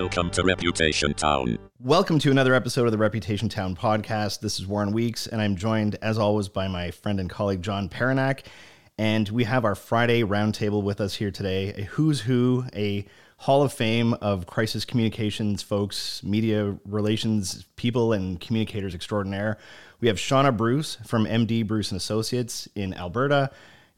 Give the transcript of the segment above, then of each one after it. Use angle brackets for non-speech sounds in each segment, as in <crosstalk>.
Welcome to Reputation Town. Welcome to another episode of the Reputation Town podcast. This is Warren Weeks, and I'm joined, as always, by my friend and colleague John Paranak. And we have our Friday roundtable with us here today a who's who, a Hall of Fame of crisis communications folks, media relations people, and communicators extraordinaire. We have Shauna Bruce from MD Bruce and Associates in Alberta,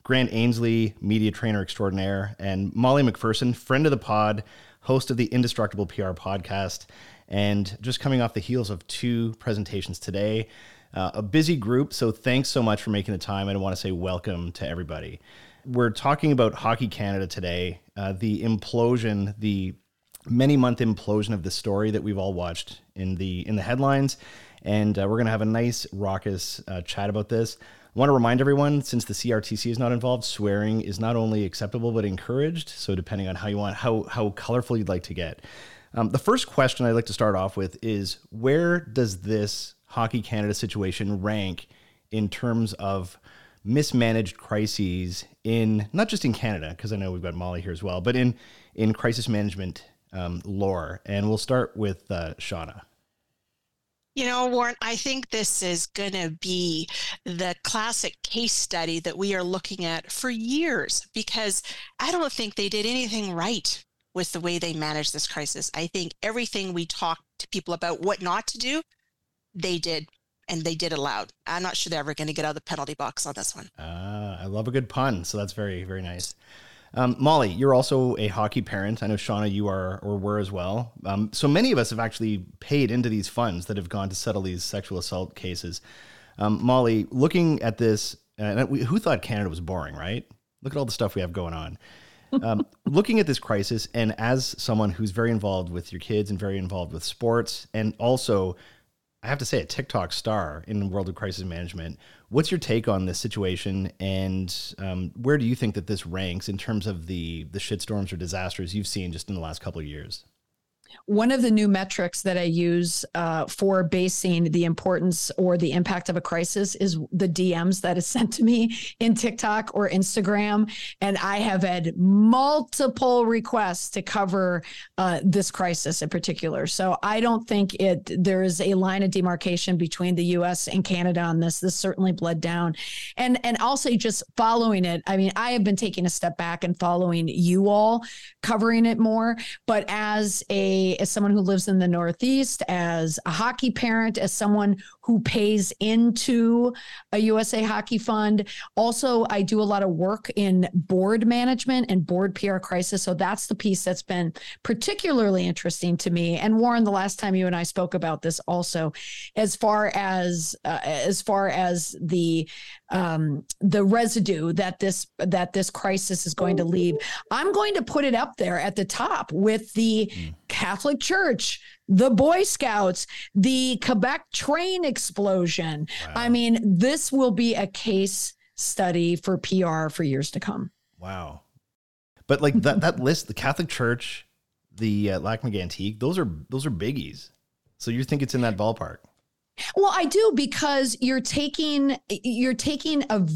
Grant Ainsley, media trainer extraordinaire, and Molly McPherson, friend of the pod, host of the Indestructible PR podcast, and just coming off the heels of two presentations today. Uh, a busy group, so thanks so much for making the time. And I want to say welcome to everybody. We're talking about Hockey Canada today, uh, the implosion, the many month implosion of the story that we've all watched in the in the headlines, and uh, we're going to have a nice raucous uh, chat about this. I want to remind everyone, since the CRTC is not involved, swearing is not only acceptable but encouraged. So depending on how you want, how how colorful you'd like to get. Um, the first question I'd like to start off with is where does this Hockey Canada situation rank in terms of mismanaged crises in not just in Canada, because I know we've got Molly here as well, but in in crisis management um, lore. And we'll start with uh, Shauna. You know, Warren, I think this is going to be the classic case study that we are looking at for years because I don't think they did anything right with the way they managed this crisis. I think everything we talked to people about what not to do, they did and they did aloud. I'm not sure they're ever going to get out of the penalty box on this one. Ah, I love a good pun. So that's very, very nice. Um, Molly, you're also a hockey parent. I know Shauna, you are or were as well. Um, so many of us have actually paid into these funds that have gone to settle these sexual assault cases. Um, Molly, looking at this, uh, we, who thought Canada was boring, right? Look at all the stuff we have going on. Um, <laughs> looking at this crisis, and as someone who's very involved with your kids and very involved with sports, and also I have to say, a TikTok star in the world of crisis management. What's your take on this situation, and um, where do you think that this ranks in terms of the the shitstorms or disasters you've seen just in the last couple of years? One of the new metrics that I use uh, for basing the importance or the impact of a crisis is the DMs that is <laughs> sent to me in TikTok or Instagram. And I have had multiple requests to cover uh, this crisis in particular. So I don't think it there is a line of demarcation between the US and Canada on this. This certainly bled down. And and also just following it. I mean, I have been taking a step back and following you all covering it more. But as a as someone who lives in the Northeast, as a hockey parent, as someone who pays into a USA Hockey Fund. Also, I do a lot of work in board management and board PR crisis. So that's the piece that's been particularly interesting to me. And Warren, the last time you and I spoke about this, also, as far as uh, as far as the um, the residue that this that this crisis is going to leave, I'm going to put it up there at the top with the mm. Catholic Church, the Boy Scouts, the Quebec train explosion. Wow. I mean, this will be a case study for PR for years to come. Wow. But like that that <laughs> list, the Catholic Church, the uh, Lac Mégantic, those are those are biggies. So you think it's in that ballpark? Well, I do because you're taking you're taking a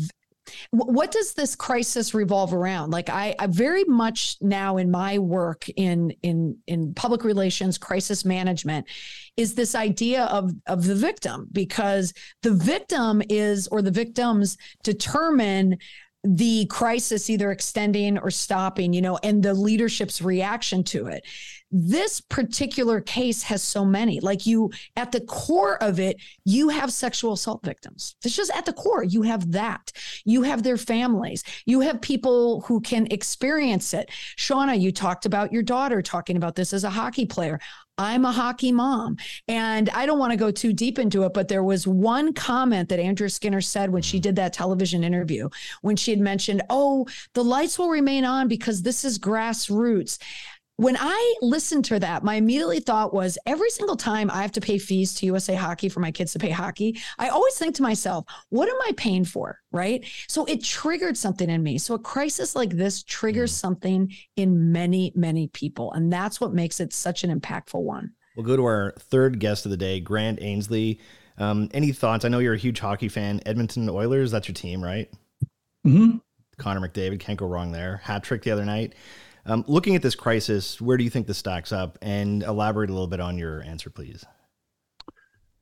what does this crisis revolve around? Like I, I very much now in my work in in in public relations crisis management is this idea of of the victim because the victim is or the victims determine the crisis either extending or stopping you know and the leadership's reaction to it this particular case has so many. Like you, at the core of it, you have sexual assault victims. It's just at the core, you have that. You have their families. You have people who can experience it. Shauna, you talked about your daughter talking about this as a hockey player. I'm a hockey mom. And I don't want to go too deep into it, but there was one comment that Andrea Skinner said when she did that television interview, when she had mentioned, Oh, the lights will remain on because this is grassroots when I listened to that, my immediately thought was every single time I have to pay fees to USA Hockey for my kids to pay hockey, I always think to myself, what am I paying for? Right. So it triggered something in me. So a crisis like this triggers mm. something in many, many people. And that's what makes it such an impactful one. We'll go to our third guest of the day, Grant Ainsley. Um, any thoughts? I know you're a huge hockey fan. Edmonton Oilers, that's your team, right? Mm-hmm. Connor McDavid, can't go wrong there. Hat trick the other night. Um, looking at this crisis, where do you think this stacks up? And elaborate a little bit on your answer, please.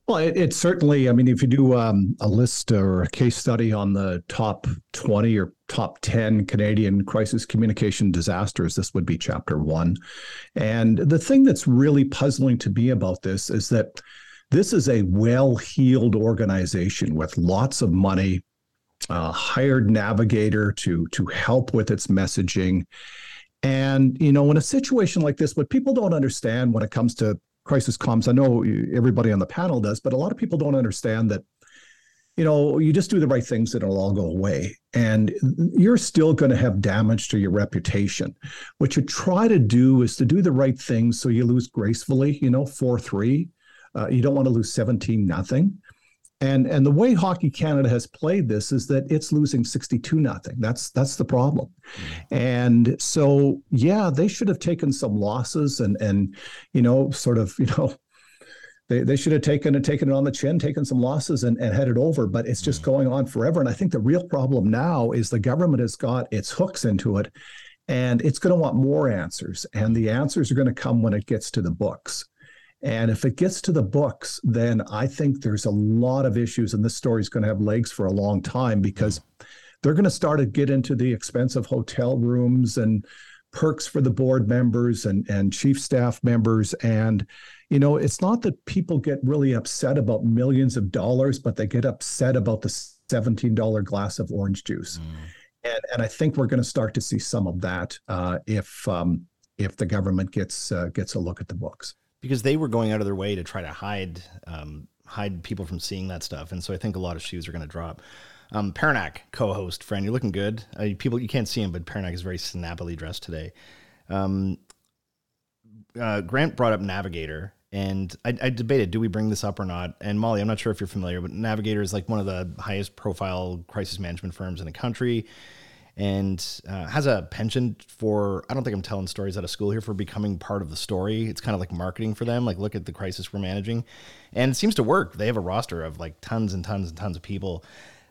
Well, it, it, certainly, I mean, if you do um, a list or a case study on the top 20 or top 10 Canadian crisis communication disasters, this would be chapter one. And the thing that's really puzzling to me about this is that this is a well heeled organization with lots of money, a hired navigator to, to help with its messaging. And, you know, in a situation like this, what people don't understand when it comes to crisis comms. I know everybody on the panel does, but a lot of people don't understand that. You know, you just do the right things and it'll all go away. And you're still going to have damage to your reputation. What you try to do is to do the right things so you lose gracefully, you know, 4 3. Uh, you don't want to lose 17 nothing. And and the way Hockey Canada has played this is that it's losing 62 nothing. That's that's the problem. Mm-hmm. And so yeah, they should have taken some losses and and you know sort of, <laughs> you know, they, they should have taken it taken it on the chin, taken some losses and, and headed over, but it's just mm-hmm. going on forever. And I think the real problem now is the government has got its hooks into it and it's going to want more answers. And the answers are going to come when it gets to the books. And if it gets to the books, then I think there's a lot of issues, and this story is going to have legs for a long time because they're going to start to get into the expensive hotel rooms and perks for the board members and, and chief staff members. And, you know, it's not that people get really upset about millions of dollars, but they get upset about the $17 glass of orange juice. Mm. And, and I think we're going to start to see some of that uh, if um, if the government gets uh, gets a look at the books because they were going out of their way to try to hide um, hide people from seeing that stuff, and so I think a lot of shoes are going to drop. Um, co-host friend, you're looking good. Uh, people you can't see him, but Paranak is very snappily dressed today. Um, uh, Grant brought up Navigator, and I, I, debated do we bring this up or not. And Molly, I'm not sure if you're familiar, but Navigator is like one of the highest profile crisis management firms in the country and uh, has a penchant for i don't think i'm telling stories out of school here for becoming part of the story. It's kind of like marketing for them like look at the crisis we're managing. And it seems to work. They have a roster of like tons and tons and tons of people.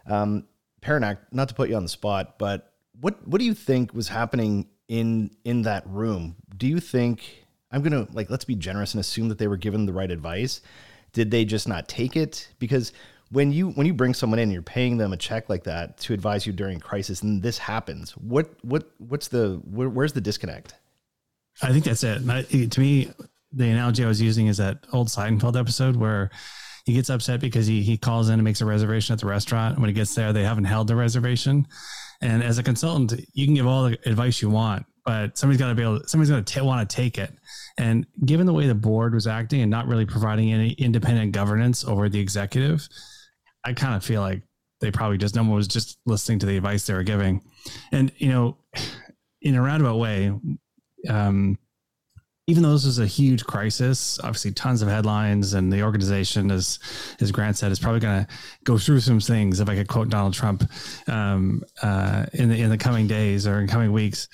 Um Paranak, not to put you on the spot but what what do you think was happening in in that room? Do you think i'm gonna like let's be generous and assume that they were given the right advice. Did they just not take it? Because when you when you bring someone in, you're paying them a check like that to advise you during crisis, and this happens. What what what's the where, where's the disconnect? I think that's it. to me, the analogy I was using is that old Seinfeld episode where he gets upset because he he calls in and makes a reservation at the restaurant. When he gets there, they haven't held the reservation. And as a consultant, you can give all the advice you want, but somebody's got to be able. Somebody's going to want to take it. And given the way the board was acting and not really providing any independent governance over the executive, I kind of feel like they probably just no one was just listening to the advice they were giving, and you know, in a roundabout way, um, even though this is a huge crisis, obviously tons of headlines, and the organization, as as Grant said, is probably going to go through some things. If I could quote Donald Trump, um, uh, in the in the coming days or in coming weeks,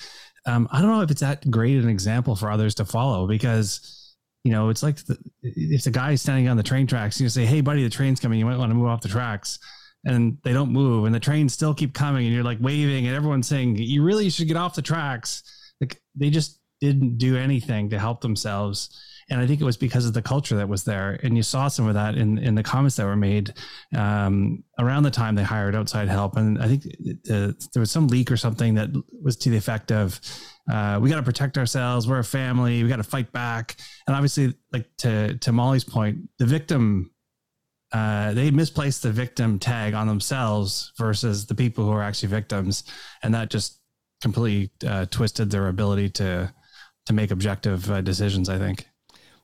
um, I don't know if it's that great an example for others to follow because you know, it's like the, if the guy is standing on the train tracks, you say, "Hey, buddy, the train's coming. You might want to move off the tracks." And they don't move, and the trains still keep coming, and you're like waving, and everyone's saying, "You really should get off the tracks." Like they just didn't do anything to help themselves, and I think it was because of the culture that was there. And you saw some of that in in the comments that were made um, around the time they hired outside help. And I think uh, there was some leak or something that was to the effect of uh, we got to protect ourselves. We're a family. We got to fight back. And obviously, like to to Molly's point, the victim uh, they misplaced the victim tag on themselves versus the people who are actually victims, and that just completely uh, twisted their ability to to make objective uh, decisions. I think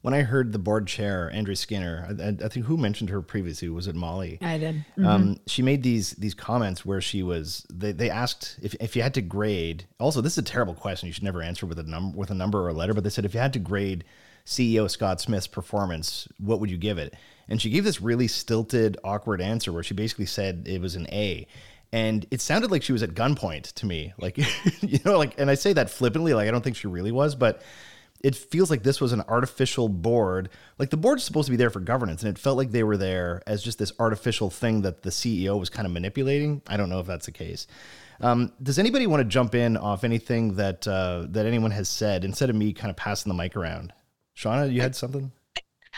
when I heard the board chair, Andrea Skinner, I, I, think who mentioned her previously was it Molly? I did. Um, mm-hmm. Um, she made these these comments where she was they, they asked if, if you had to grade. Also, this is a terrible question. You should never answer with a number with a number or a letter. But they said if you had to grade CEO Scott Smith's performance, what would you give it? And she gave this really stilted, awkward answer where she basically said it was an A and it sounded like she was at gunpoint to me like <laughs> you know like and i say that flippantly like i don't think she really was but it feels like this was an artificial board. Like the board's supposed to be there for governance, and it felt like they were there as just this artificial thing that the CEO was kind of manipulating. I don't know if that's the case. Um, does anybody want to jump in off anything that uh, that anyone has said instead of me kind of passing the mic around? Shauna, you had something?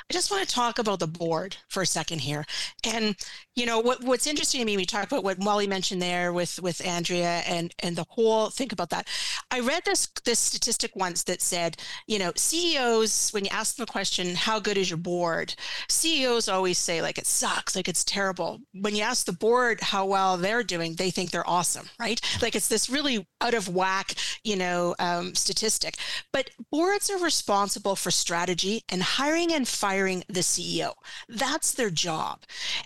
I just want to talk about the board for a second here. And you know what what's interesting to me, we talk about what Molly mentioned there with with Andrea and and the whole think about that. I read this this statistic once that said, you know, CEOs, when you ask them a question, how good is your board? CEOs always say like it sucks, like it's terrible. When you ask the board how well they're doing, they think they're awesome, right? Like it's this really out of whack, you know, um, statistic. But boards are responsible for strategy and hiring and firing the CEO. That's their job.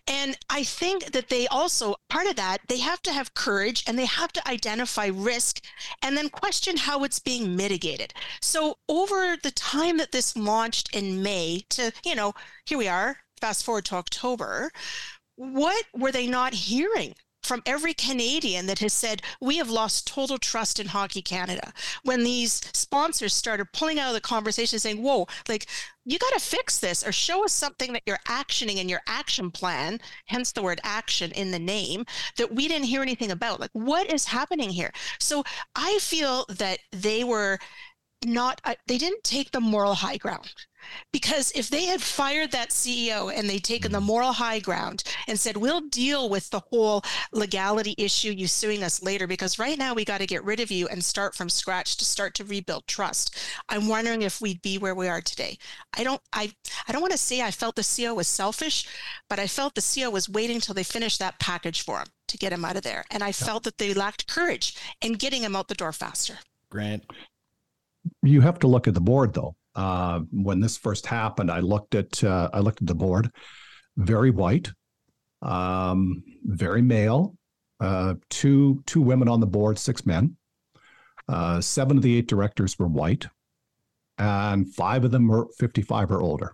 And I think that they also, part of that, they have to have courage and they have to identify risk and then question how it's being mitigated. So over the time that this launched in May to, you know, here we are, fast forward to October, what were they not hearing from every Canadian that has said, we have lost total trust in Hockey Canada. When these sponsors started pulling out of the conversation saying, whoa, like, you got to fix this or show us something that you're actioning in your action plan, hence the word action in the name, that we didn't hear anything about. Like, what is happening here? So I feel that they were not, uh, they didn't take the moral high ground because if they had fired that CEO and they'd taken the mm-hmm. moral high ground and said, we'll deal with the whole legality issue, you suing us later, because right now we got to get rid of you and start from scratch to start to rebuild trust. I'm wondering if we'd be where we are today. I don't, I, I don't want to say I felt the CEO was selfish, but I felt the CEO was waiting until they finished that package for him to get him out of there. And I felt that they lacked courage in getting him out the door faster. Grant. You have to look at the board though uh, when this first happened, I looked at uh, I looked at the board, very white, um, very male, uh, two two women on the board, six men. Uh, seven of the eight directors were white, and five of them were 55 or older.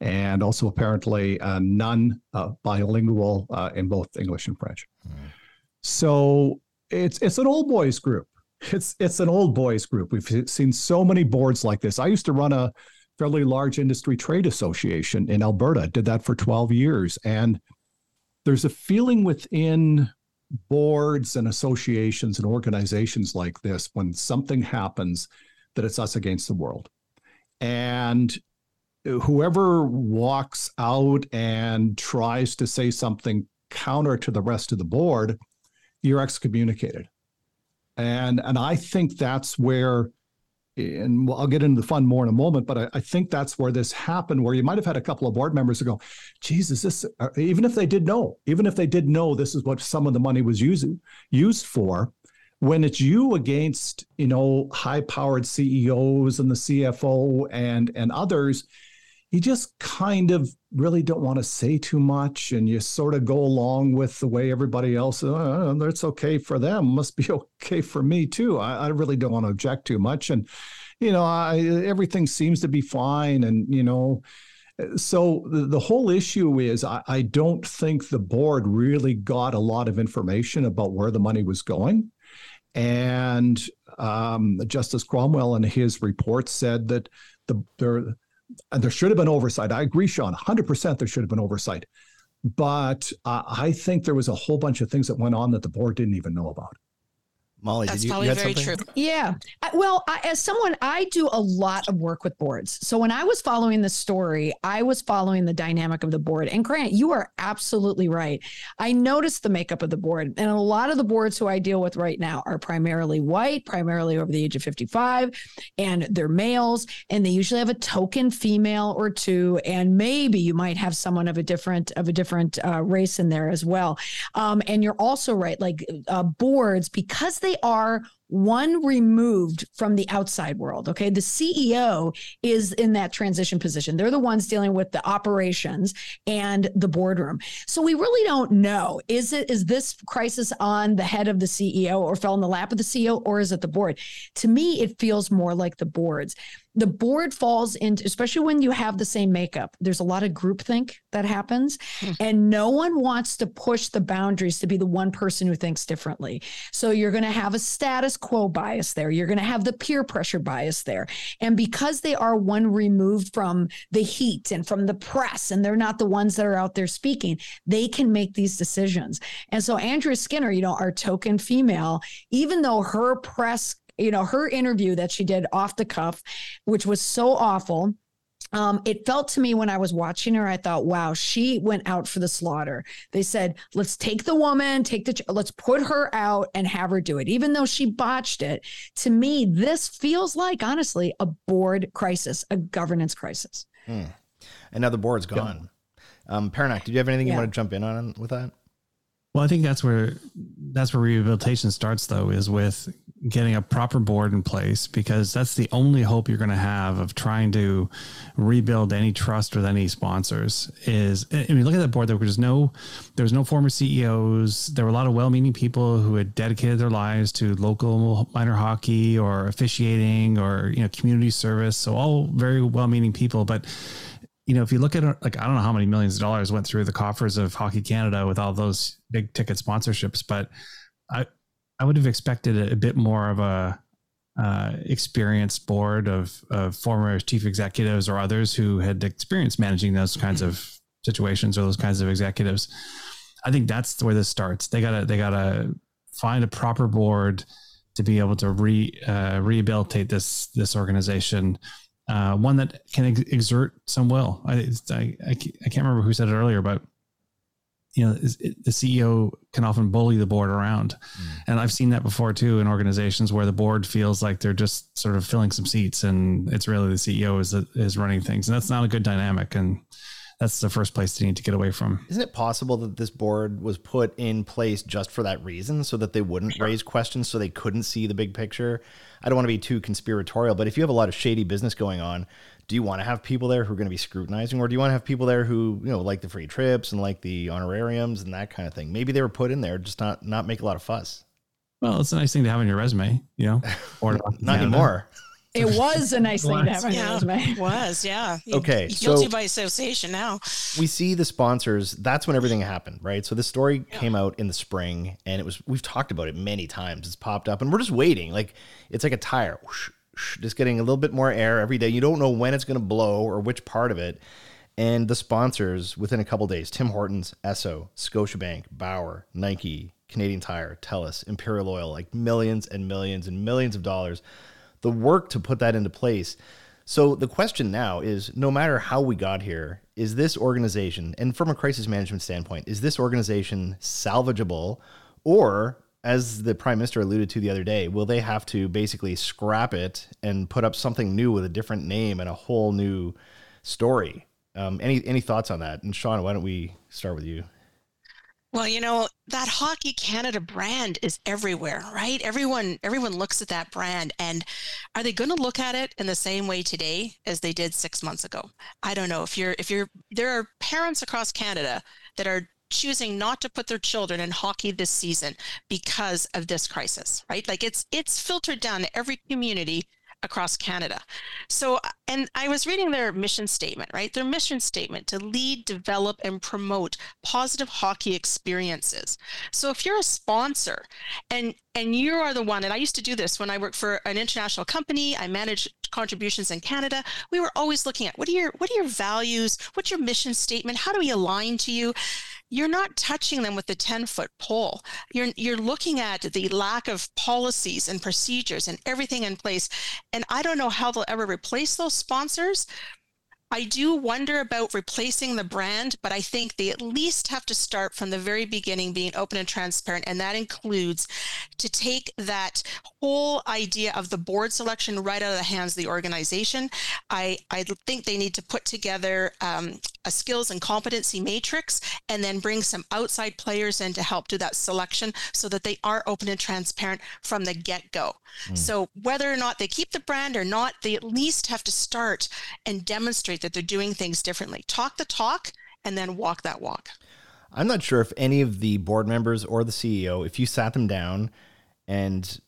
And also apparently uh, none uh, bilingual in both English and French. Mm. So it's it's an old boys group it's it's an old boys group. We've seen so many boards like this. I used to run a fairly large industry trade association in Alberta. Did that for 12 years and there's a feeling within boards and associations and organizations like this when something happens that it's us against the world. And whoever walks out and tries to say something counter to the rest of the board, you're excommunicated and and I think that's where and I'll get into the fun more in a moment, but I, I, think that's where this happened, where you might have had a couple of board members who go, Jesus, this, uh, even if they did know, even if they did know this is what some of the money was using, used for, when it's you against, you know, high powered CEOs and the CFO and, and others, you just kind of really don't want to say too much and you sort of go along with the way everybody else oh, it's okay for them must be <laughs> okay for me too. I, I, really don't want to object too much and you know I, everything seems to be fine and you know so the, the whole issue is I, I don't think the board really got a lot of information about where the money was going. And um, justice cromwell in his report said that the and there should have been oversight. I agree, Sean, 100% there should have been oversight. But uh, I think there was a whole bunch of things that went on that the board didn't even know about. Molly, That's did you, probably you very something? true. Yeah. I, well, I, as someone, I do a lot of work with boards. So when I was following the story, I was following the dynamic of the board. And Grant, you are absolutely right. I noticed the makeup of the board. And a lot of the boards who I deal with right now are primarily white, primarily over the age of 55, and they're males. And they usually have a token female or two. And maybe you might have someone of a different of a different uh, race in there as well. Um, and you're also right, like uh, boards, because they are one removed from the outside world. Okay. The CEO is in that transition position. They're the ones dealing with the operations and the boardroom. So we really don't know is it, is this crisis on the head of the CEO or fell in the lap of the CEO or is it the board? To me, it feels more like the boards the board falls into especially when you have the same makeup there's a lot of groupthink that happens hmm. and no one wants to push the boundaries to be the one person who thinks differently so you're going to have a status quo bias there. You're going to have the peer pressure bias there. And because they are one removed from the heat and from the press, and they're not the ones that are out there speaking, they can make these decisions. And so Andrea Skinner, you know, our token female, even though her press you know her interview that she did off the cuff which was so awful um, it felt to me when I was watching her, I thought, wow, she went out for the slaughter. They said, let's take the woman, take the, let's put her out and have her do it. Even though she botched it, to me, this feels like, honestly, a board crisis, a governance crisis. Hmm. And now the board's gone. Yeah. Um, Paranak, did you have anything yeah. you want to jump in on with that? Well, I think that's where that's where rehabilitation starts, though, is with getting a proper board in place because that's the only hope you're going to have of trying to rebuild any trust with any sponsors is I mean look at that board. There was no there was no former CEOs there were a lot of well-meaning people who had dedicated their lives to local minor hockey or officiating or you know community service. So all very well-meaning people. But you know if you look at like I don't know how many millions of dollars went through the coffers of Hockey Canada with all those big ticket sponsorships but I I would have expected a, a bit more of a uh, experienced board of, of former chief executives or others who had experience managing those kinds of situations or those kinds of executives. I think that's where this starts. They gotta they gotta find a proper board to be able to re uh, rehabilitate this this organization, uh, one that can ex- exert some will. I, I I can't remember who said it earlier, but you know the ceo can often bully the board around mm. and i've seen that before too in organizations where the board feels like they're just sort of filling some seats and it's really the ceo is is running things and that's not a good dynamic and that's the first place they need to get away from. Isn't it possible that this board was put in place just for that reason so that they wouldn't sure. raise questions so they couldn't see the big picture? I don't want to be too conspiratorial but if you have a lot of shady business going on do you want to have people there who are going to be scrutinizing or do you want to have people there who you know like the free trips and like the honorariums and that kind of thing? Maybe they were put in there just not not make a lot of fuss. Well it's a nice thing to have on your resume you know? <laughs> Or not anymore <laughs> it was a nice thing to have on yeah, your resume. It was, yeah. okay. Guilty so by association now. We see the sponsors. That's when everything happened, right? So this story yeah. came out in the spring and it was, we've talked about it many times. It's popped up and we're just waiting. Like it's like a tire. Whoosh, just getting a little bit more air every day. You don't know when it's going to blow or which part of it. And the sponsors within a couple days Tim Hortons, Esso, Scotiabank, Bauer, Nike, Canadian Tire, TELUS, Imperial Oil like millions and millions and millions of dollars. The work to put that into place. So the question now is no matter how we got here, is this organization, and from a crisis management standpoint, is this organization salvageable or as the prime minister alluded to the other day, will they have to basically scrap it and put up something new with a different name and a whole new story? Um, any any thoughts on that? And Sean, why don't we start with you? Well, you know, that Hockey Canada brand is everywhere, right? Everyone everyone looks at that brand and are they going to look at it in the same way today as they did 6 months ago? I don't know. If you're if you're there are parents across Canada that are choosing not to put their children in hockey this season because of this crisis, right? Like it's it's filtered down to every community across Canada. So, and I was reading their mission statement, right? Their mission statement to lead, develop, and promote positive hockey experiences. So, if you're a sponsor and and you are the one, and I used to do this when I worked for an international company, I managed contributions in Canada. We were always looking at what are your what are your values? What's your mission statement? How do we align to you? You're not touching them with a 10 foot pole. You're, you're looking at the lack of policies and procedures and everything in place. And I don't know how they'll ever replace those sponsors, I do wonder about replacing the brand, but I think they at least have to start from the very beginning being open and transparent. And that includes to take that whole idea of the board selection right out of the hands of the organization. I, I think they need to put together um, a skills and competency matrix and then bring some outside players in to help do that selection so that they are open and transparent from the get go. Mm. So whether or not they keep the brand or not, they at least have to start and demonstrate that they're doing things differently. Talk the talk and then walk that walk. I'm not sure if any of the board members or the CEO, if you sat them down and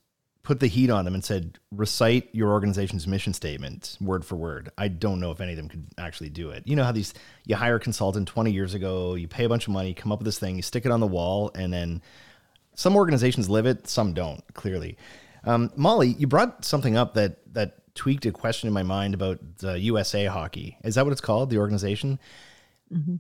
put the heat on them and said, recite your organization's mission statement word for word. I don't know if any of them could actually do it. You know how these, you hire a consultant 20 years ago, you pay a bunch of money, come up with this thing, you stick it on the wall, and then some organizations live it, some don't, clearly. Um, Molly, you brought something up that that tweaked a question in my mind about the USA Hockey. Is that what it's called? The organization? Mm-hmm.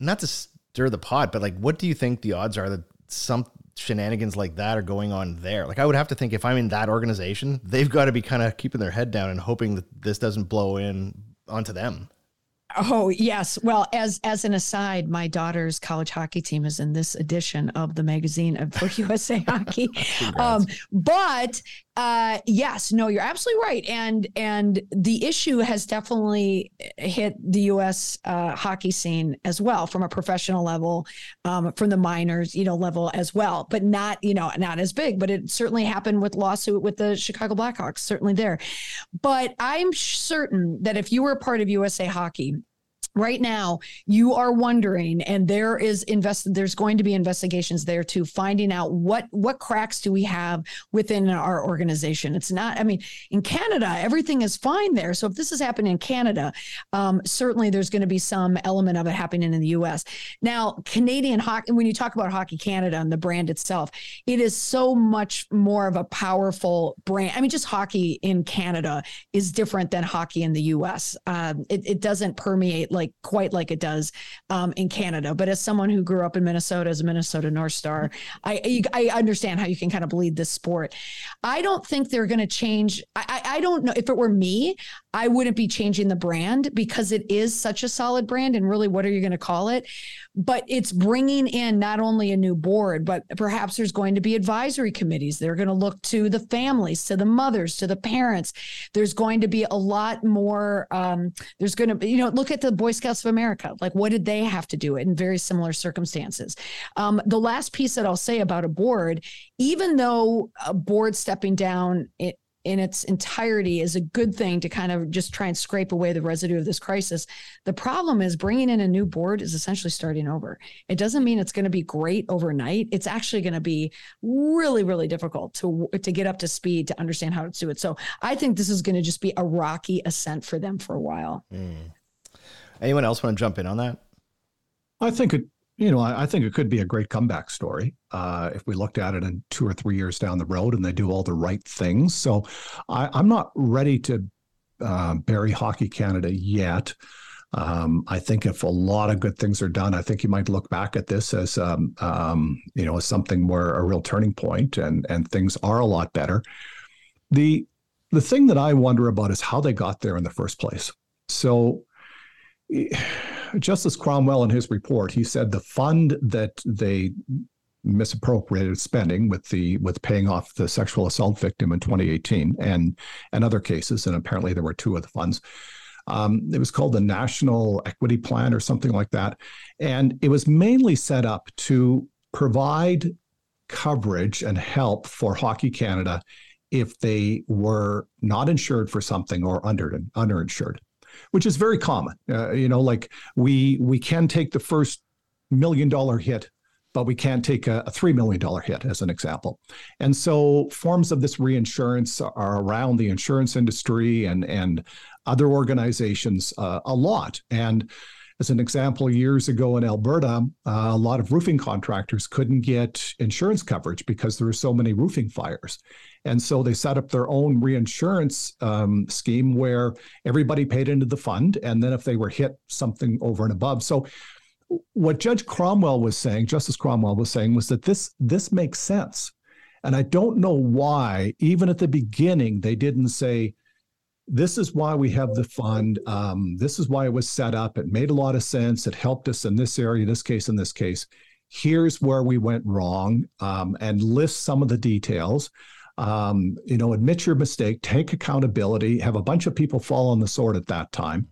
Not to stir the pot, but like, what do you think the odds are that some shenanigans like that are going on there? Like, I would have to think if I'm in that organization, they've got to be kind of keeping their head down and hoping that this doesn't blow in onto them. Oh yes. Well, as as an aside, my daughter's college hockey team is in this edition of the magazine of for <laughs> USA Hockey. um, but uh, yes, no, you're absolutely right, and and the issue has definitely hit the U.S. Uh, hockey scene as well from a professional level, um, from the minors, you know, level as well, but not you know not as big. But it certainly happened with lawsuit with the Chicago Blackhawks, certainly there. But I'm certain that if you were a part of USA Hockey right now you are wondering and there is invest there's going to be investigations there too finding out what what cracks do we have within our organization. It's not i mean in canada everything is fine there. So if this is happening in canada um, certainly there's going to be some element of it happening in the us now canadian hockey when you talk about hockey canada and the brand itself it is so much more of a powerful brand. I mean just hockey in canada is different than hockey in the us um, it, it doesn't permeate like like quite like it does um, in Canada. But as someone who grew up in Minnesota as a Minnesota North Star, I I understand how you can kind of bleed this sport. I don't think they're going to change. I, I don't know if it were me, I wouldn't be changing the brand because it is such a solid brand. And really, what are you going to call it? but it's bringing in not only a new board, but perhaps there's going to be advisory committees. They're going to look to the families, to the mothers, to the parents. There's going to be a lot more. Um, there's going to be, you know, look at the Boy Scouts of America. Like, what did they have to do in very similar circumstances? Um, the last piece that I'll say about a board, even though a board stepping down, it, in its entirety is a good thing to kind of just try and scrape away the residue of this crisis. The problem is bringing in a new board is essentially starting over. It doesn't mean it's going to be great overnight. It's actually going to be really, really difficult to to get up to speed to understand how to do it. So I think this is going to just be a rocky ascent for them for a while. Mm. Anyone else want to jump in on that? I think it you know, I, I, think it could be a great comeback story uh, if we looked at it in two or three years down the road and they do all the right things. So I, am not ready to uh, bury Hockey Canada yet. Um, I think if a lot of good things are done, I think you might look back at this as um, um, you know as something where a real turning point and and things are a lot better. The the thing that I wonder about is how they got there in the first place. So Justice Cromwell in his report, he said the fund that they misappropriated spending with the with paying off the sexual assault victim in 2018 and and other cases, and apparently there were two of the funds. Um, it was called the National Equity Plan or something like that, and it was mainly set up to provide coverage and help for Hockey Canada if they were not insured for something or under underinsured which is very common. Uh, you know, like we we can take the first million dollar hit but we can't take a, a $3 million hit as an example. And so forms of this reinsurance are around the insurance industry and, and other organizations uh, a lot. And as an example, years ago in Alberta, uh, a lot of roofing contractors couldn't get insurance coverage because there were so many roofing fires. And so they set up their own reinsurance um, scheme where everybody paid into the fund. And then if they were hit something over and above. So what Judge Cromwell was saying, Justice Cromwell was saying, was that this this makes sense. And I don't know why, even at the beginning, they didn't say, this is why we have the fund. Um, this is why it was set up. It made a lot of sense. It helped us in this area, this case, in this case. Here's where we went wrong, um, and list some of the details um, you know, admit your mistake, take accountability, have a bunch of people fall on the sword at that time.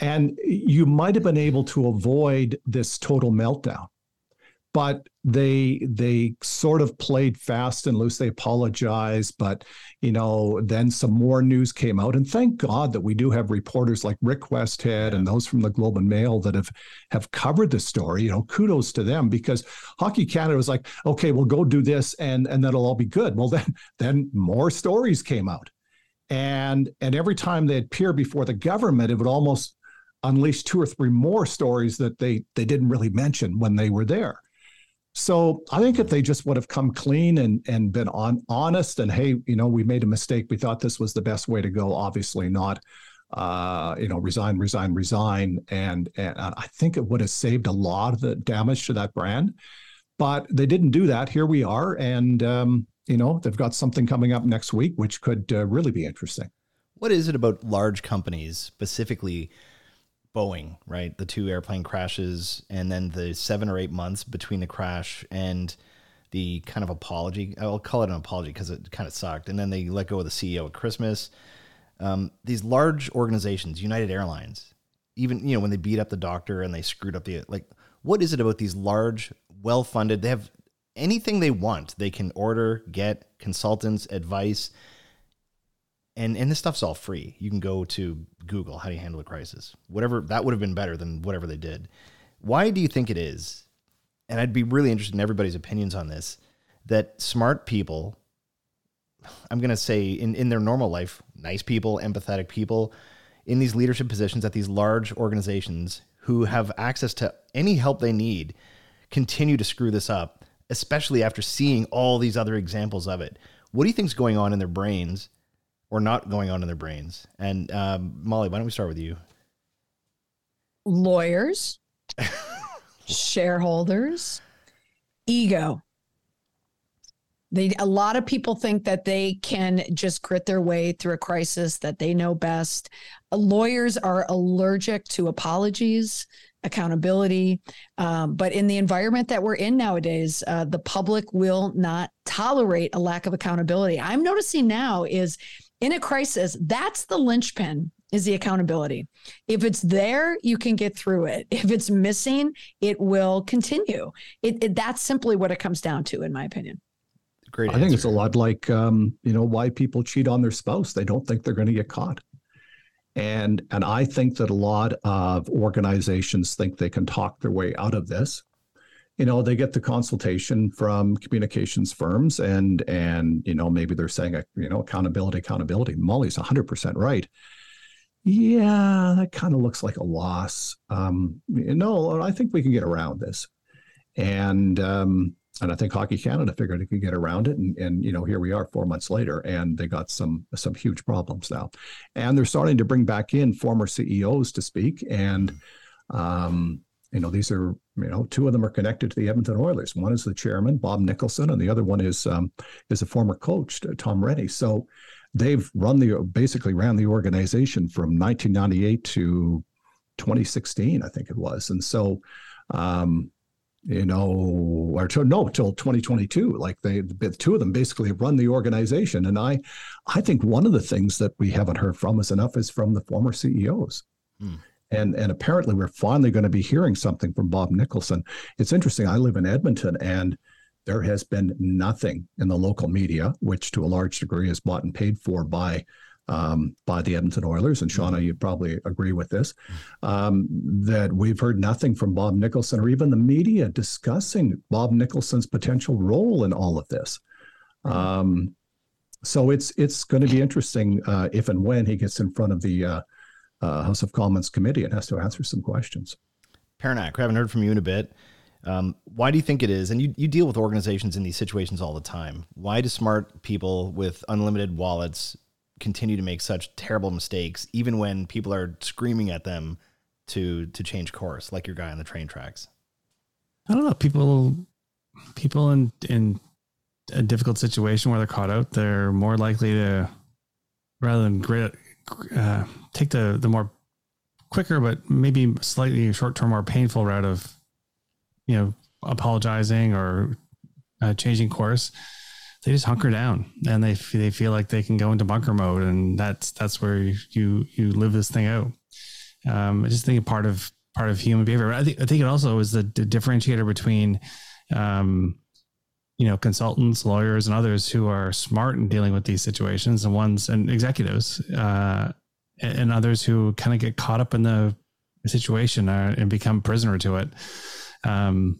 And you might have been able to avoid this total meltdown but they they sort of played fast and loose. They apologized but you know then some more news came out. And thank god that we do have reporters like rick westhead and those from the globe and mail that have have covered the story. You know kudos to them because hockey canada was like okay we'll go do this and and that'll all be good. Well <laughs> then then more stories came out. And and every time they'd appear before the government it would almost unleash two or three more stories that they they didn't really mention when they were there So I think if they just would have come clean and and been on honest and hey, you know, we made a mistake. We thought this was the best way to go. Obviously not. Uh, you know, resign, resign, resign, and and I think it would have saved a lot of the damage to that brand. But they didn't do that. Here we are, and um, you know they've got something coming up next week, which could uh, really be interesting. What is it about large companies, specifically Boeing, right? The two airplane crashes, and then the seven or eight months between the crash and the kind of apology. I'll call it an apology because it kind of sucked. And then they let go of the CEO at Christmas. Um, these large organizations, United Airlines, even you know when they beat up the doctor and they screwed up the like, what is it about these large, well-funded? They have anything they want. They can order, get consultants, advice and and this stuff's all free. You can go to Google how do you handle a crisis. Whatever that would have been better than whatever they did. Why do you think it is? And I'd be really interested in everybody's opinions on this. That smart people, I'm going to say in in their normal life, nice people, empathetic people, in these leadership positions at these large organizations who have access to any help they need, continue to screw this up, especially after seeing all these other examples of it. What do you think's going on in their brains? Or not going on in their brains. And um, Molly, why don't we start with you? Lawyers, <laughs> shareholders, ego. They, a lot of people think that they can just grit their way through a crisis that they know best. Uh, lawyers are allergic to apologies, accountability. Um, but in the environment that we're in nowadays, uh, the public will not tolerate a lack of accountability. I'm noticing now is in a crisis, that's the linchpin is the accountability. If it's there, you can get through it. If it's missing, it will continue. It, it that's simply what it comes down to, in my opinion. Great. I think it's a lot like um, you know why people cheat on their spouse. They don't think they're going to get caught. And and I think that a lot of organizations think they can talk their way out of this you know they get the consultation from communications firms and and you know maybe they're saying you know accountability accountability. Molly's 100% right. Yeah that kind of looks like a loss. Um you know i think we can get around this. And um and i think hockey canada figured it could get around it and and you know here we are four months later and they got some some huge problems now. And they're starting to bring back in former ceos to speak and um you know, these are, you know, two of them are connected to the Edmonton Oilers. One is the chairman, Bob Nicholson, and the other one is um, is a former coach, Tom Renney. So they've run the basically ran the organization from 1998 to 2016, I think it was. And so, um, you know, or to, no, till 2022. Like they, the two of them basically run the organization. And I, I think one of the things that we haven't heard from us enough is from the former CEOs. Hmm. And, and apparently, we're finally going to be hearing something from Bob Nicholson. It's interesting. I live in Edmonton, and there has been nothing in the local media, which to a large degree is bought and paid for by um, by the Edmonton Oilers. And Shauna, mm-hmm. you'd probably agree with this, um, that we've heard nothing from Bob Nicholson or even the media discussing Bob Nicholson's potential role in all of this. Mm-hmm. Um, so it's it's going to be interesting uh, if and when he gets in front of the uh, uh, House of Commons committee and has to answer some questions. Paranak, we haven't heard from you in a bit. Um, why do you think it is? And you, you deal with organizations in these situations all the time. Why do smart people with unlimited wallets continue to make such terrible mistakes, even when people are screaming at them to to change course, like your guy on the train tracks? I don't know. People people in in a difficult situation where they're caught out, they're more likely to rather than great uh, take the the more quicker but maybe slightly short term more painful route of you know apologizing or uh, changing course they just hunker down and they they feel like they can go into bunker mode and that's that's where you you live this thing out. Um, I just think part of part of human behavior. I think I think it also is the, differentiator between um, you know consultants lawyers and others who are smart in dealing with these situations and ones and executives uh, and others who kind of get caught up in the situation uh, and become prisoner to it. Um,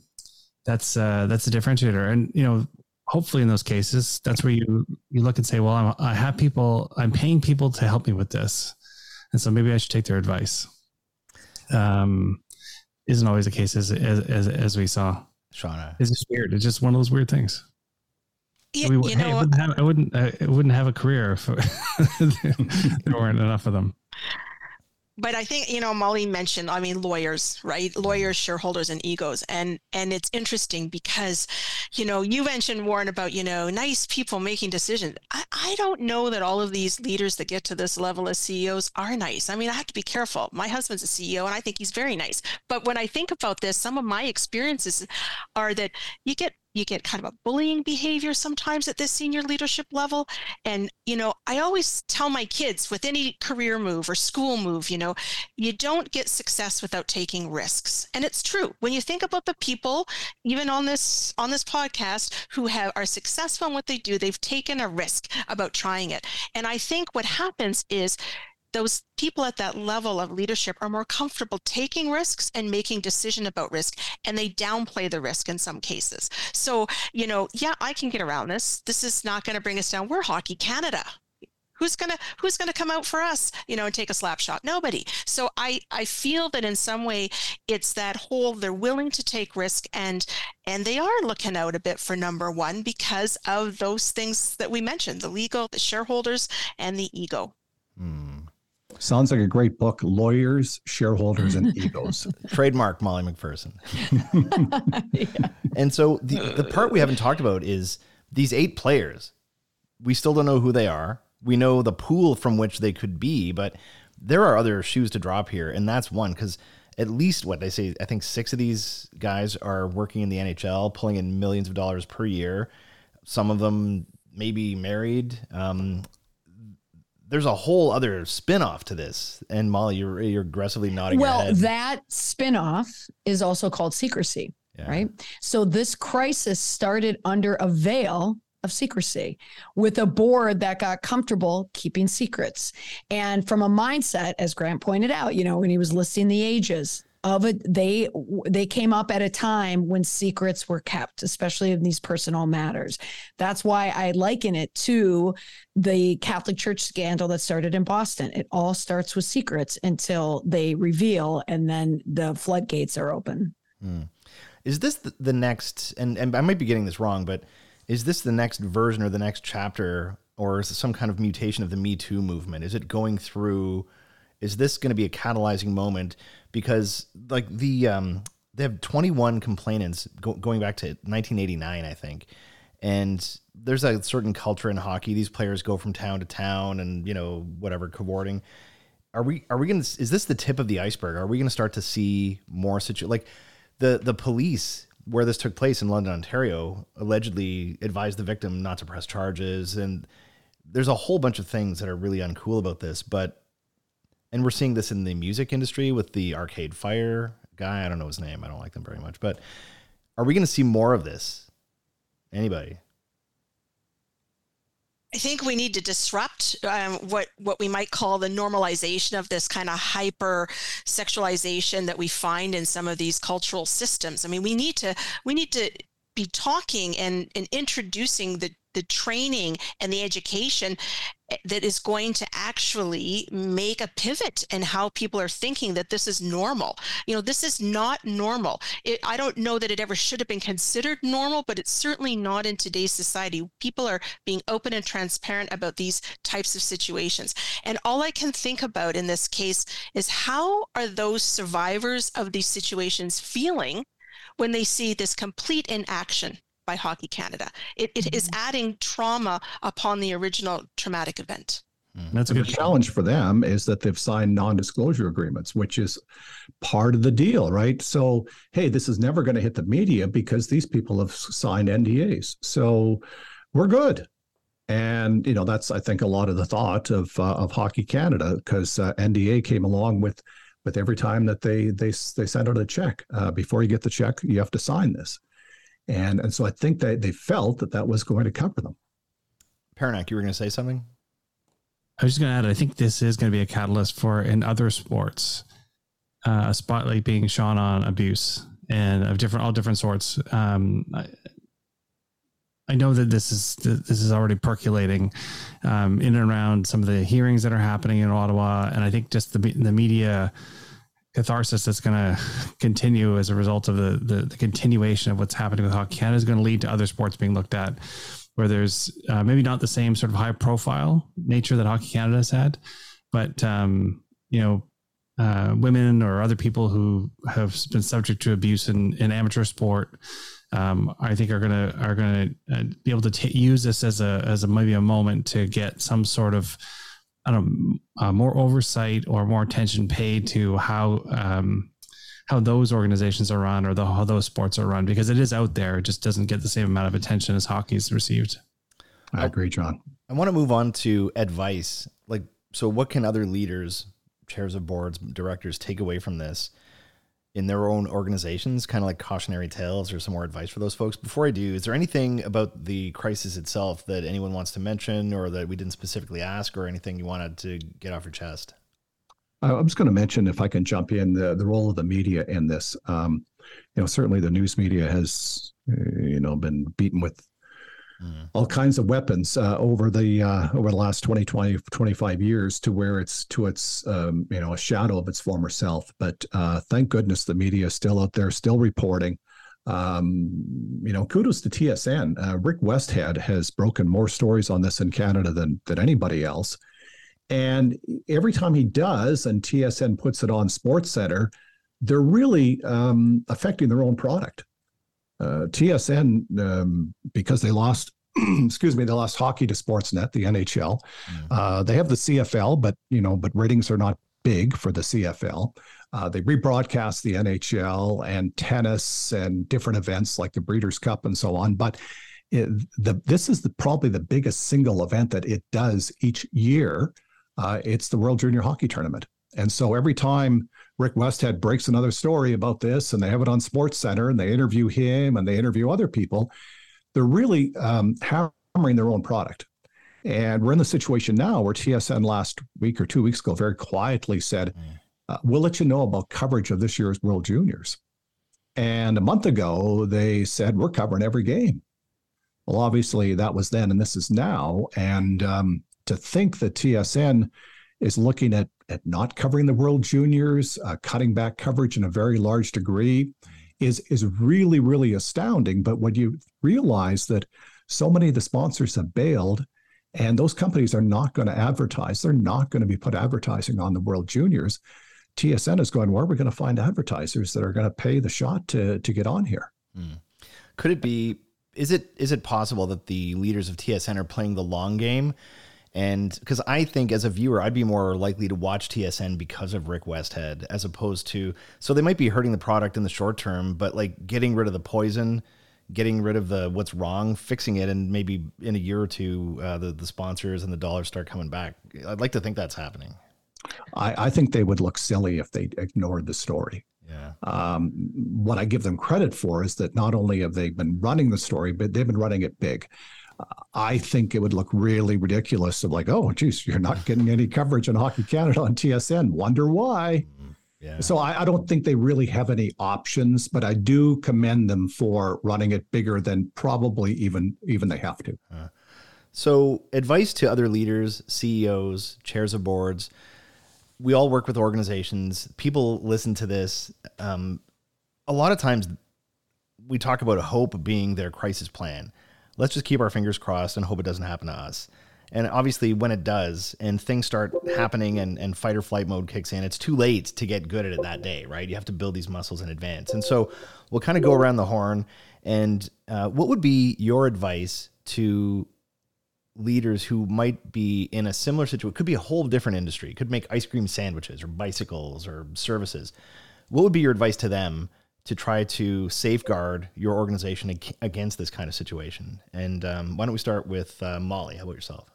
that's uh, that's the differentiator. And you know hopefully in those cases that's where you you look and say well I'm, i have people i'm paying people to help me with this and so maybe i should take their advice. Um isn't always the case as as as, as we saw Shauna? It's just weird. It's just one of those weird things. Yeah, we, you hey, I know, wouldn't have, I wouldn't, I wouldn't have a career if <laughs> there weren't enough of them. But I think you know Molly mentioned I mean lawyers right? Lawyers shareholders and egos. And and it's interesting because you know you mentioned Warren about you know nice people making decisions. I, I don't know that all of these leaders that get to this level as CEOs are nice. I mean I have to be careful. My husband's a CEO and I think he's very nice. But when I think about this some of my experiences are that you get you get kind of a bullying behavior sometimes at this senior leadership level. And you know i always tell my kids with any career move or school move you know you don't get success without taking risks. And it's true. When you think about the people even on this on this podcast who have are successful in what they do they've taken a risk about trying it. And i think what happens is those people at that level of leadership are more comfortable taking risks and making decision about risk and they downplay the risk in some cases. So you know yeah i can get around this. This is not going to bring us down. We're hockey canada. Who's gonna who's gonna come out for us you know and take a slap shot? Nobody. So i i feel that in some way it's that whole they're willing to take risk and and they are looking out a bit for number one because of those things that we mentioned the legal the shareholders and the ego. Hmm. Sounds like a great book. Lawyers, shareholders, and <laughs> egos. Trademark Molly McPherson. <laughs> yeah. And so the, the part we haven't talked about is these eight players. We still don't know who they are. We know the pool from which they could be, but there are other shoes to drop here, and that's one because at least what they say, I think six of these guys are working in the NHL, pulling in millions of dollars per year. Some of them maybe married. Um, there's a whole other spin-off to this. And Molly, you're you're aggressively nodding your Well, that spinoff is also called secrecy. Yeah. right? So this crisis started under a veil of secrecy with a board that got comfortable keeping secrets. And from a mindset, as Grant pointed out, you know, when he was listing the ages of it, they they came up at a time when secrets were kept, especially in these personal matters. That's why I liken it to the Catholic Church scandal that started in Boston. It all starts with secrets until they reveal and then the floodgates are open. Hmm. Is this the, the next? And, and I might be getting this wrong, but is this the next version or the next chapter, or is it some kind of mutation of the Me Too movement? Is it going through? Is this going to be a catalyzing moment? Because like the um, they have 21 complainants go, going back to 1989, I think, and there's a certain culture in hockey. These players go from town to town, and you know whatever cavorting. Are we are we going to? Is this the tip of the iceberg? Are we going to start to see more situ like? the the police where this took place in London, Ontario, allegedly advised the victim not to press charges, and there's a whole bunch of things that are really uncool about this. But and we're seeing this in the music industry with the Arcade Fire guy. I don't know his name. I don't like them very much. But are we going to see more of this? Anybody? I think we need to disrupt um, what what we might call the normalization of this kind of hyper sexualization that we find in some of these cultural systems. I mean, we need to we need to be talking and, and introducing the the training and the education eh, that is going to actually make a pivot in how people are thinking that this is normal. You know, this is not normal. It, I don't know that it ever should have been considered normal, but it's certainly not in today's society. People are being open and transparent about these types of situations. And all I can think about in this case is how are those survivors of these situations feeling when they see this complete inaction by Hockey Canada. It, it is adding trauma upon the original traumatic event. That's a the good challenge for them is that they've signed non-disclosure agreements, which is part of the deal, right? So, hey, this is never going to hit the media because these people have signed NDAs. So, we're good. And you know that's I think a lot of the thought of uh, of Hockey Canada because uh, NDA came along with with every time that they they they send out a check. Uh, before you get the check, you have to sign this, and and so I think they they felt that that was going to cover them. Paranak, you were going to say something? I was just going to add, I think this is going to be a catalyst for in other sports, uh, a spotlight being shone on abuse and of different, all different sorts. Um, I, I know that this is this is already percolating um, in and around some of the hearings that are happening in Ottawa, and I think just the the media catharsis that's going to continue as a result of the, the, the continuation of what's happening with Hockey Canada is going to lead to other sports being looked at, where there's uh, maybe not the same sort of high profile nature that Hockey Canada has had, but um, you know. Uh, women or other people who have been subject to abuse in, in amateur sport, um, I think are gonna are gonna uh, be able to t- use this as a as a maybe a moment to get some sort of I don't know, uh, more oversight or more attention paid to how um, how those organizations are run or the, how those sports are run because it is out there. It just doesn't get the same amount of attention as hockey hockey's received. I agree, John. I want to move on to advice. Like, so what can other leaders, chairs of boards, directors take away from this in their own organizations, kind of like cautionary tales or some more advice for those folks? Before I do, is there anything about the crisis itself that anyone wants to mention or that we didn't specifically ask or anything you wanted to get off your chest? I'm just going to mention, if I can jump in, the, the role of the media in this. Um, you know, certainly the news media has, uh, you know, been beaten with all kinds of weapons uh, over the uh, over the last 20, 20, 25 years to where it's to its, um, you know, a shadow of its former self. But uh, thank goodness the media is still out there, still reporting. Um, you know, kudos to TSN. Uh, Rick Westhead has broken more stories on this in Canada than than anybody else. And every time he does, and TSN puts it on SportsCentre, they're really um, affecting their own product. Uh, TSN, um, because they lost, <clears throat> excuse me, they lost hockey to Sportsnet, the NHL. Mm-hmm. Uh, they have the CFL, but you know, but ratings are not big for the CFL. Uh, they rebroadcast the NHL and tennis and different events like the Breeders' Cup and so on. But it, the, this is the, probably the biggest single event that it does each year uh, it's the World Junior Hockey Tournament. And so every time Rick Westhead breaks another story about this and they have it on SportsCentre and they interview him and they interview other people, they're really um, hammering their own product. And we're in the situation now where TSN last week or two weeks ago very quietly said, mm. uh, We'll let you know about coverage of this year's World Juniors. And a month ago, they said, We're covering every game. Well, obviously, that was then and this is now. And um, to think that TSN is looking at at not covering the World Juniors, uh, cutting back coverage in a very large degree, is is really really astounding. But when you realize that so many of the sponsors have bailed, and those companies are not going to advertise, they're not going to be put advertising on the World Juniors. TSN is going, where are we going to find advertisers that are going to pay the shot to to get on here? Hmm. Could it be? Is it is it possible that the leaders of TSN are playing the long game? And because I think as a viewer, I'd be more likely to watch TSN because of Rick Westhead as opposed to, so they might be hurting the product in the short term, but like getting rid of the poison, getting rid of the what's wrong, fixing it, and maybe in a year or two, uh, the, the sponsors and the dollars start coming back. I'd like to think that's happening. I, I think they would look silly if they ignored the story. Yeah. Um, what I give them credit for is that not only have they been running the story, but they've been running it big. I think it would look really ridiculous of like, oh, geez, you're not getting any coverage on Hockey Canada on TSN. Wonder why? Mm-hmm. Yeah. So I, I, don't think they really have any options, but I do commend them for running it bigger than probably even even they have to. Uh, so advice to other leaders, CEOs, chairs of boards. We all work with organizations. People listen to this. Um, a lot of times, we talk about hope being their crisis plan let's just keep our fingers crossed and hope it doesn't happen to us. And obviously, when it does and things start happening and, and fight or flight mode kicks in, it's too late to get good at it that day, right? You have to build these muscles in advance. And so we'll kind of go around the horn. And uh, what would be your advice to leaders who might be in a similar situation? It could be a whole different industry, it could make ice cream sandwiches or bicycles or services. What would be your advice to them to try to safeguard your organization against this kind of situation. And um, why don't we start with uh, Molly? How about yourself?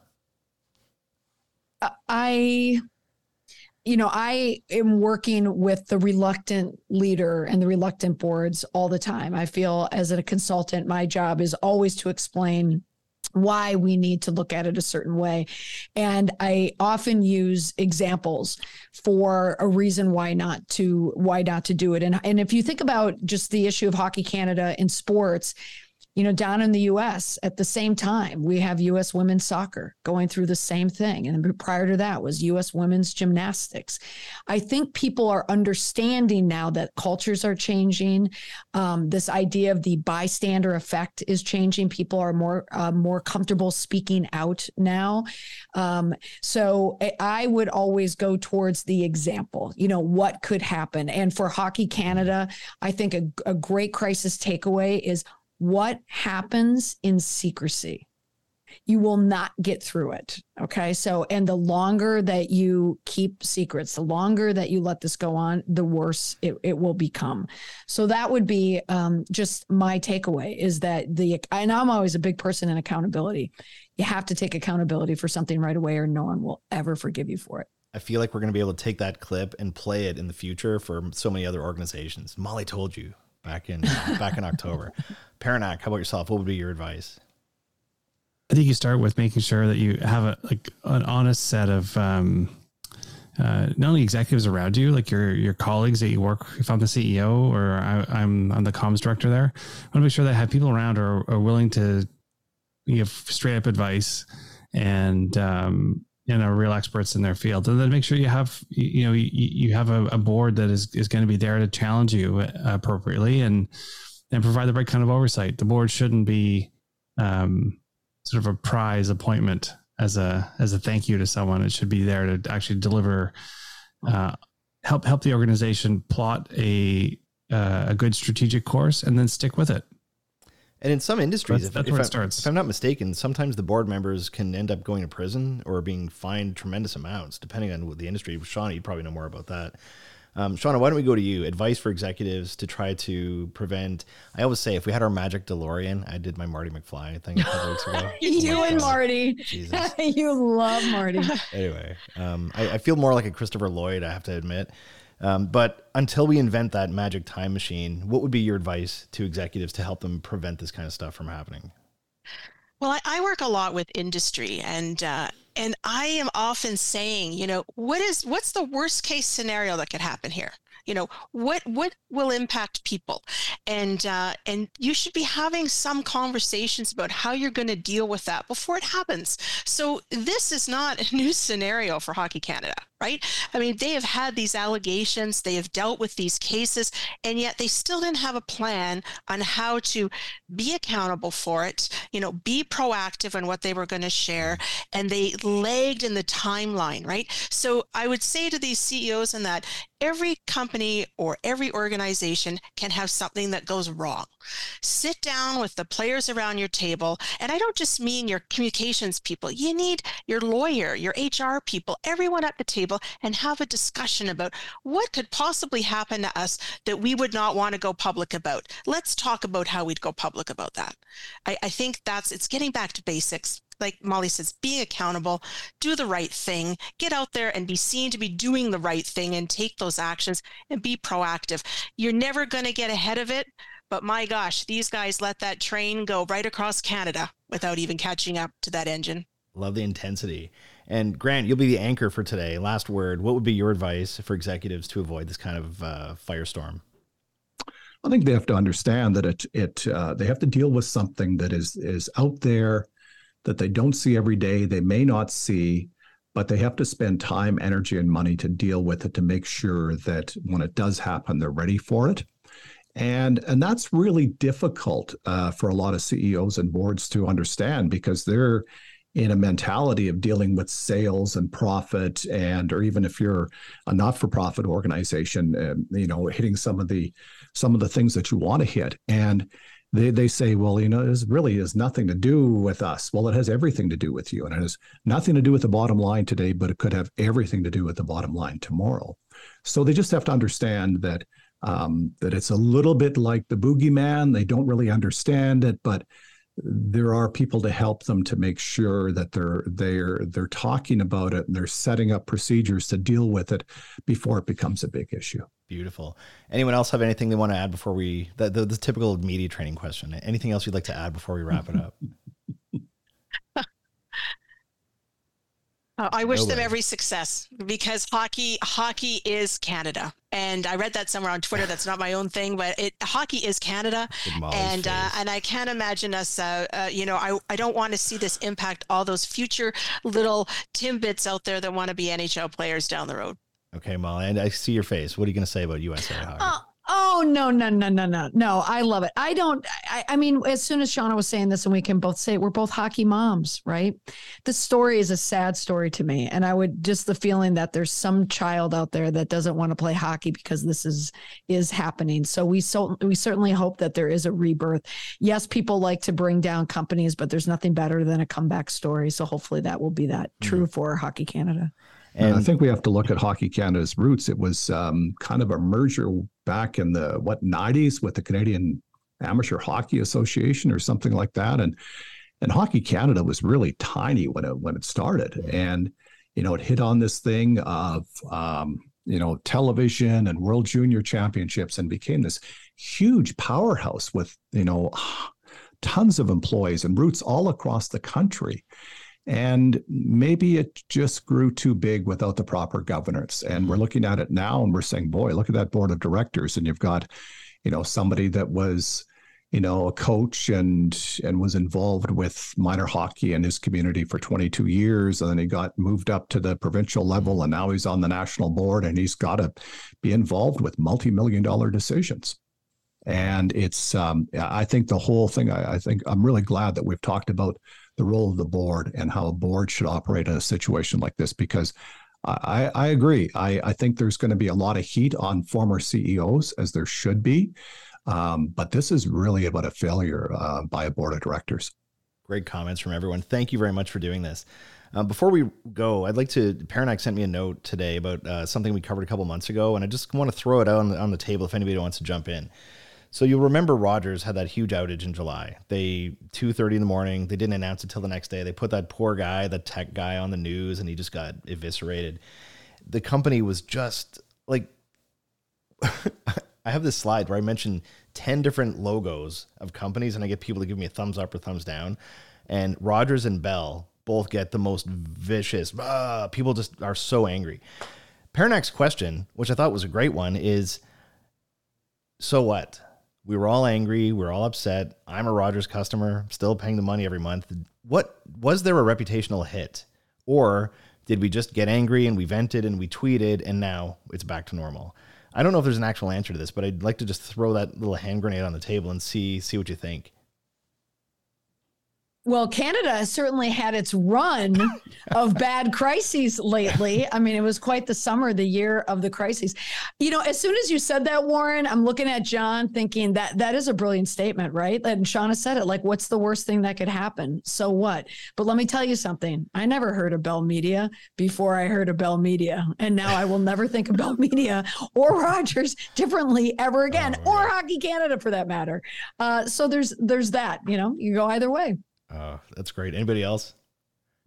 I, you know, I am working with the reluctant leader and the reluctant boards all the time. I feel as a consultant, my job is always to explain why we need to look at it a certain way. And I often use examples for a reason why not to why not to do it. And and if you think about just the issue of Hockey Canada in sports, You know, down in the US at the same time, we have US women's soccer going through the same thing. And prior to that was US women's gymnastics. I think people are understanding now that cultures are changing. Um, this idea of the bystander effect is changing. People are more uh, more comfortable speaking out now. Um, so I would always go towards the example. You know, what could happen? And for Hockey Canada, I think a, a great crisis takeaway is what happens in secrecy you will not get through it. Okay. So, and the longer that you keep secrets, the longer that you let this go on, the worse it, it will become. So, that would be um, just my takeaway is that the, and I'm always a big person in accountability. You have to take accountability for something right away, or no one will ever forgive you for it. I feel like we're going to be able to take that clip and play it in the future for so many other organizations. Molly told you back in back in October. <laughs> Paranak, how about yourself? What would be your advice? I think you start with making sure that you have a like an honest set of um, uh, not only executives around you, like your your colleagues that you work. If I'm the CEO or I, am I'm the comms director there, I want to make sure that I have people around who are, are willing to give straight up advice and um, you know real experts in their field, and then make sure you have you know you, you have a, a board that is is going to be there to challenge you appropriately and and provide the right kind of oversight. The board shouldn't be um, sort of a prize appointment as a as a thank you to someone. It should be there to actually deliver, uh, help help the organization plot a uh, a good strategic course and then stick with it. And in some industries, that's, that's if, where if, it starts. if I'm not mistaken, sometimes the board members can end up going to prison or being fined tremendous amounts, depending on what the industry. Sean, you probably know more about that. Um, Shauna, why don't we go to you? Advice for executives to try to prevent. I always say, if we had our magic DeLorean, I did my Marty McFly thing a couple weeks ago. <laughs> you oh and God. Marty. Jesus. <laughs> you love Marty. anyway, um, I, I, feel more like a Christopher Lloyd, I have to admit. Um, but until we invent that magic time machine, what would be your advice to executives to help them prevent this kind of stuff from happening? Well, I, I work a lot with industry, and uh, and I am often saying, you know, what is what's the worst case scenario that could happen here? You know, what what will impact people, and uh, and you should be having some conversations about how you're going to deal with that before it happens. So this is not a new scenario for Hockey Canada right? I mean, they have had these allegations, they have dealt with these cases, and yet they still didn't have a plan on how to be accountable for it, you know, be proactive on what they were going to share, and they lagged in the timeline, right? So I would say to these CEOs in that every company or every organization can have something that goes wrong. Sit down with the players around your table, and I don't just mean your communications people. You need your lawyer, your HR people, everyone at the table table and have a discussion about what could possibly happen to us that we would not want to go public about. Let's talk about how we'd go public about that. I, I think that's it's getting back to basics like Molly says, being accountable, do the right thing, get out there and be seen to be doing the right thing and take those actions and be proactive. You're never going to get ahead of it, but my gosh, these guys let that train go right across Canada without even catching up to that engine. Love the intensity. And Grant, you'll be the anchor for today. Last word. What would be your advice for executives to avoid this kind of uh, firestorm? I think they have to understand that it it uh, they have to deal with something that is is out there that they don't see every day. They may not see, but they have to spend time, energy, and money to deal with it to make sure that when it does happen, they're ready for it. And and that's really difficult uh, for a lot of CEOs and boards to understand because they're in a mentality of dealing with sales and profit and or even if you're a not-for-profit organization uh, you know hitting some of the some of the things that you want to hit. And they they say well you know this really has nothing to do with us. Well it has everything to do with you and it has nothing to do with the bottom line today but it could have everything to do with the bottom line tomorrow. So they just have to understand that um, that it's a little bit like the boogeyman. They don't really understand it but there are people to help them to make sure that they're they're they're talking about it and they're setting up procedures to deal with it before it becomes a big issue. Beautiful. Anyone else have anything they want to add before we the, the, the typical media training question? Anything else you'd like to add before we wrap it up? <laughs> I wish no them every success because hockey hockey is Canada and I read that somewhere on Twitter. That's not my own thing, but it hockey is Canada, and uh, and I can't imagine us. Uh, uh, you know, I I don't want to see this impact all those future little timbits out there that want to be NHL players down the road. Okay, Molly, and I see your face. What are you going to say about USA hockey? Oh no no no no no no! I love it. I don't. I, I, mean, as soon as Shauna was saying this, and we can both say it, we're both hockey moms, right? The story is a sad story to me, and I would just the feeling that there's some child out there that doesn't want to play hockey because this is is happening. So we so we certainly hope that there is a rebirth. Yes, people like to bring down companies, but there's nothing better than a comeback story. So hopefully that will be that true mm. for Hockey Canada. And I think we have to look at Hockey Canada's roots. It was um, kind of a merger back in the what 90s with the Canadian Amateur Hockey Association or something like that, and and Hockey Canada was really tiny when it when it started, and you know it hit on this thing of um, you know television and World Junior Championships and became this huge powerhouse with you know tons of employees and roots all across the country. And maybe it just grew too big without the proper governance. And we're looking at it now and we're saying, boy, look at that board of directors. And you've got, you know, somebody that was, you know, a coach and and was involved with minor hockey in his community for 22 years. And then he got moved up to the provincial level and now he's on the national board and he's got to be involved with multi-million dollar decisions. And it's, um, I think the whole thing, I, I think I'm really glad that we've talked about the role of the board and how a board should operate in a situation like this because I, I agree. I, I think there's going to be a lot of heat on former CEOs, as there should be. Um, but this is really about a failure uh, by a board of directors. Great comments from everyone. Thank you very much for doing this. Uh, before we go, I'd like to. Paranak sent me a note today about uh, something we covered a couple months ago, and I just want to throw it out on the, on the table if anybody wants to jump in. So you'll remember Rogers had that huge outage in July. They 2:30 in the morning. They didn't announce it till the next day. They put that poor guy, the tech guy, on the news, and he just got eviscerated. The company was just like, <laughs> I have this slide where I mention 10 different logos of companies, and I get people to give me a thumbs up or thumbs down. And Rogers and Bell both get the most vicious. Ah, people just are so angry. Paranak's question, which I thought was a great one, is so what? We were all angry. We were all upset. I'm a Rogers customer, still paying the money every month. What was there a reputational hit? Or did we just get angry and we vented and we tweeted and now it's back to normal? I don't know if there's an actual answer to this, but I'd like to just throw that little hand grenade on the table and see see what you think. Well, Canada certainly had its run of <laughs> bad crises lately. I mean, it was quite the summer, the year of the crises. You know, as soon as you said that, Warren, I'm looking at John thinking that that is a brilliant statement, right? And Shauna said it like, what's the worst thing that could happen? So what? But let me tell you something. I never heard of Bell Media before I heard of Bell Media. And now I will never think of Bell <laughs> Media or Rogers differently ever again, oh, or Hockey Canada for that matter. Uh, so there's there's that, you know, you go either way. Oh, that's great. Anybody else?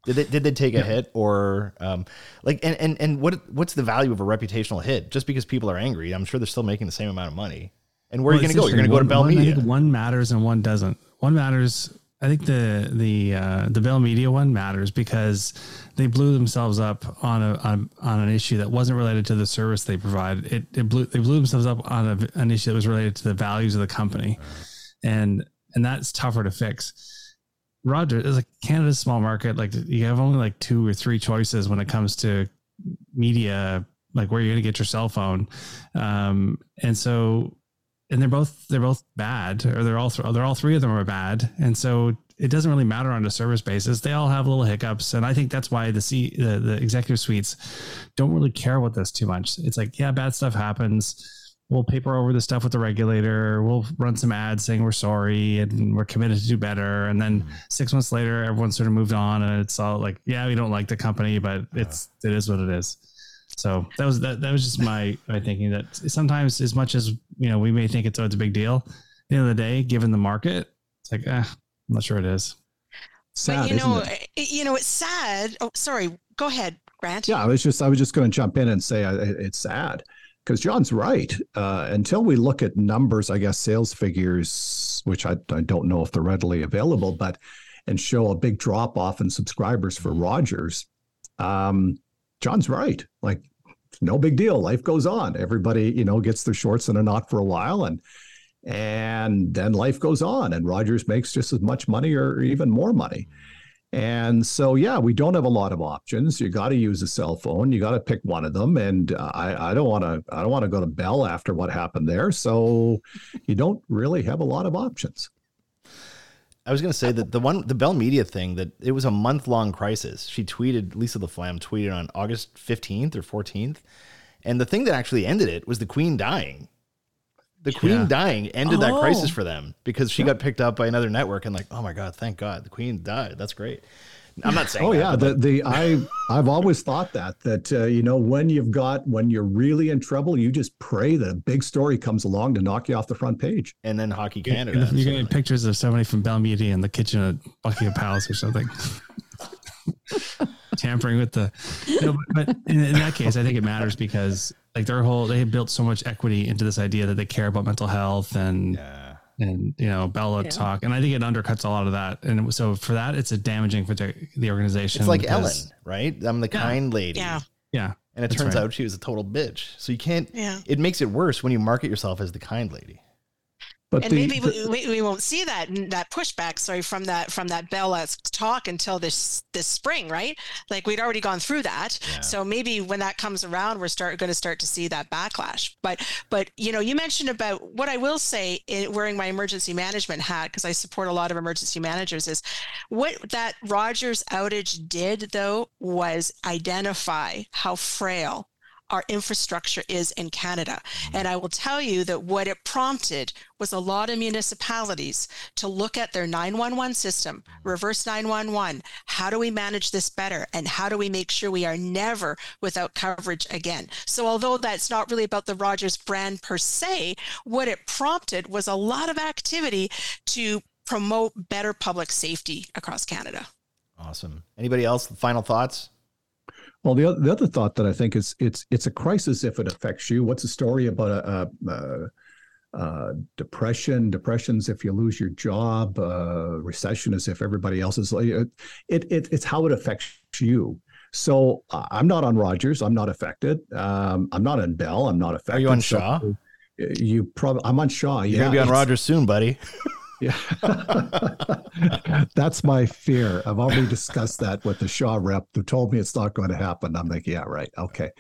Did they did they take a yeah. hit or um like and, and and what what's the value of a reputational hit? Just because people are angry, I'm sure they're still making the same amount of money. And where well, are you going to go? You're going to go to Bell one, Media. one matters and one doesn't. One matters. I think the the uh, the Bell Media one matters because they blew themselves up on a on, on an issue that wasn't related to the service they provide. It, it blew they blew themselves up on a, an issue that was related to the values of the company, and and that's tougher to fix Rogers is like Canada's small market. Like you have only like two or three choices when it comes to media, like where you're going to get your cell phone. Um, and so, and they're both, they're both bad or they're all, th- they're all three of them are bad. And so it doesn't really matter on a service basis. They all have little hiccups. And I think that's why the C, the, the executive suites don't really care about this too much. It's like, yeah, bad stuff happens we'll paper over the stuff with the regulator. We'll run some ads saying we're sorry and we're committed to do better. And then six months later, everyone sort of moved on, and it's all like, yeah, we don't like the company, but it's it is what it is. So that was that. That was just my my thinking that sometimes, as much as you know, we may think it's oh, it's a big deal. At the end of the day, given the market, it's like, eh, I'm not sure it is. Sad, but you know, it? you know, it's sad. Oh, sorry. Go ahead, Grant. Yeah, I was just I was just going to jump in and say it's sad because John's right. Uh, until we look at numbers, I guess sales figures, which I, I, don't know if they're readily available, but and show a big drop off in subscribers for Rogers. Um, John's right. Like no big deal. Life goes on. Everybody, you know, gets their shorts in a knot for a while and and then life goes on and Rogers makes just as much money or even more money. And so, yeah, we don't have a lot of options. You got to use a cell phone. You got to pick one of them. And uh, I, I don't want to. I don't want to go to Bell after what happened there. So, you don't really have a lot of options. I was going to say that the one, the Bell Media thing, that it was a month long crisis. She tweeted, Lisa LaFlamme tweeted on August 15th or 14th. And the thing that actually ended it was the Queen dying. The Queen Yeah. dying ended that Oh. crisis for them because she got picked up by another network and like, oh my God, thank God, the Queen died. That's great. I'm not saying Oh that, yeah, the the I I've always thought that that uh, you know when you've got when you're really in trouble, you just pray that a big story comes along to knock you off the front page. and then Hockey Canada. gonna- You're So, getting pictures of somebody from Bell Media in the kitchen at Buckingham Palace or something. <laughs> Tampering with the, no, but, but in, in that case, I think it matters because like their whole they had built so much equity into this idea that they care about mental health and yeah. and you know Bella Yeah. talk, and I think it undercuts a lot of that. And so for that, it's a damaging for the, the organization. It's like because- Ellen, right? I'm the Yeah. kind lady. Yeah. Yeah, And it turns right. out she was a total bitch. So you can't, Yeah. it makes it worse when you market yourself as the kind lady. But and the, maybe the- we, we, we won't see that that pushback sorry from that from that Bella talk until this this spring right? Like we'd already gone through that. Yeah. so maybe when that comes around we're start going to start to see that backlash. But but you know you mentioned about what i will say in wearing my emergency management hat because i support a lot of emergency managers is what that rogers outage did though was identify how frail our infrastructure is in Canada. Mm-hmm. And I will tell you that what it prompted was a lot of municipalities to look at their 911 system, mm-hmm. reverse 911. How do we manage this better? And how do we make sure we are never without coverage again? So, although that's not really about the Rogers brand per se, what it prompted was a lot of activity to promote better public safety across Canada. Awesome. Anybody else? Final thoughts? Well, the other, the other thought that I think is it's it's a crisis if it affects you. What's the story about a, a, a, uh, depression? Depression's if you lose your job. Uh, recession is if everybody else is. It, it, it it's how it affects you. So uh, I'm not on Rogers. I'm not affected. Um, I'm not on Bell. I'm not affected. Are you on So, Shaw? You probably. I'm on Shaw. You're yeah, going to be on Rogers soon, buddy. <laughs> Yeah. <laughs> That's my fear. I've already discussed that with the Shaw rep who told me it's not going to happen. I'm like, yeah, right. Okay.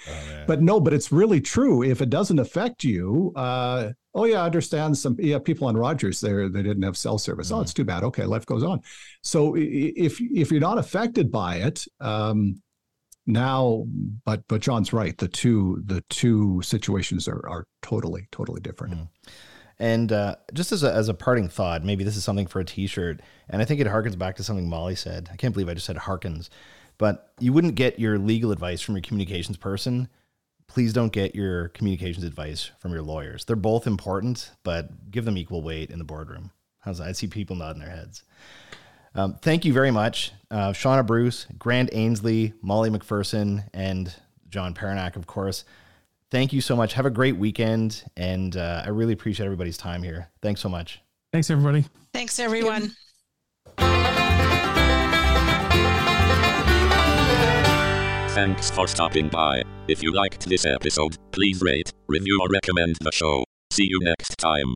But no, but it's really true. If it doesn't affect you, uh, oh yeah, I understand some yeah, people on Rogers there they didn't have cell service. Oh, it's too bad. Okay, life goes on. So if if you're not affected by it, um, now but but John's right. The two the two situations are are totally, totally different. Mm. And uh, just as a, as a parting thought, maybe this is something for a T-shirt, and I think it harkens back to something Molly said. I can't believe I just said harkens, but you wouldn't get your legal advice from your communications person. Please don't get your communications advice from your lawyers. They're both important, but give them equal weight in the boardroom. How's that? I see people nodding their heads. Um, thank you very much, uh, Shauna Bruce, Grant Ainsley, Molly McPherson, and John Paranack, of course. Thank you so much. Have a great weekend, and uh, I really appreciate everybody's time here. Thanks so much. thanks everybody. Thanks, everyone. Thanks for stopping by. If you liked this episode, please rate, review, or recommend the show. See you next time.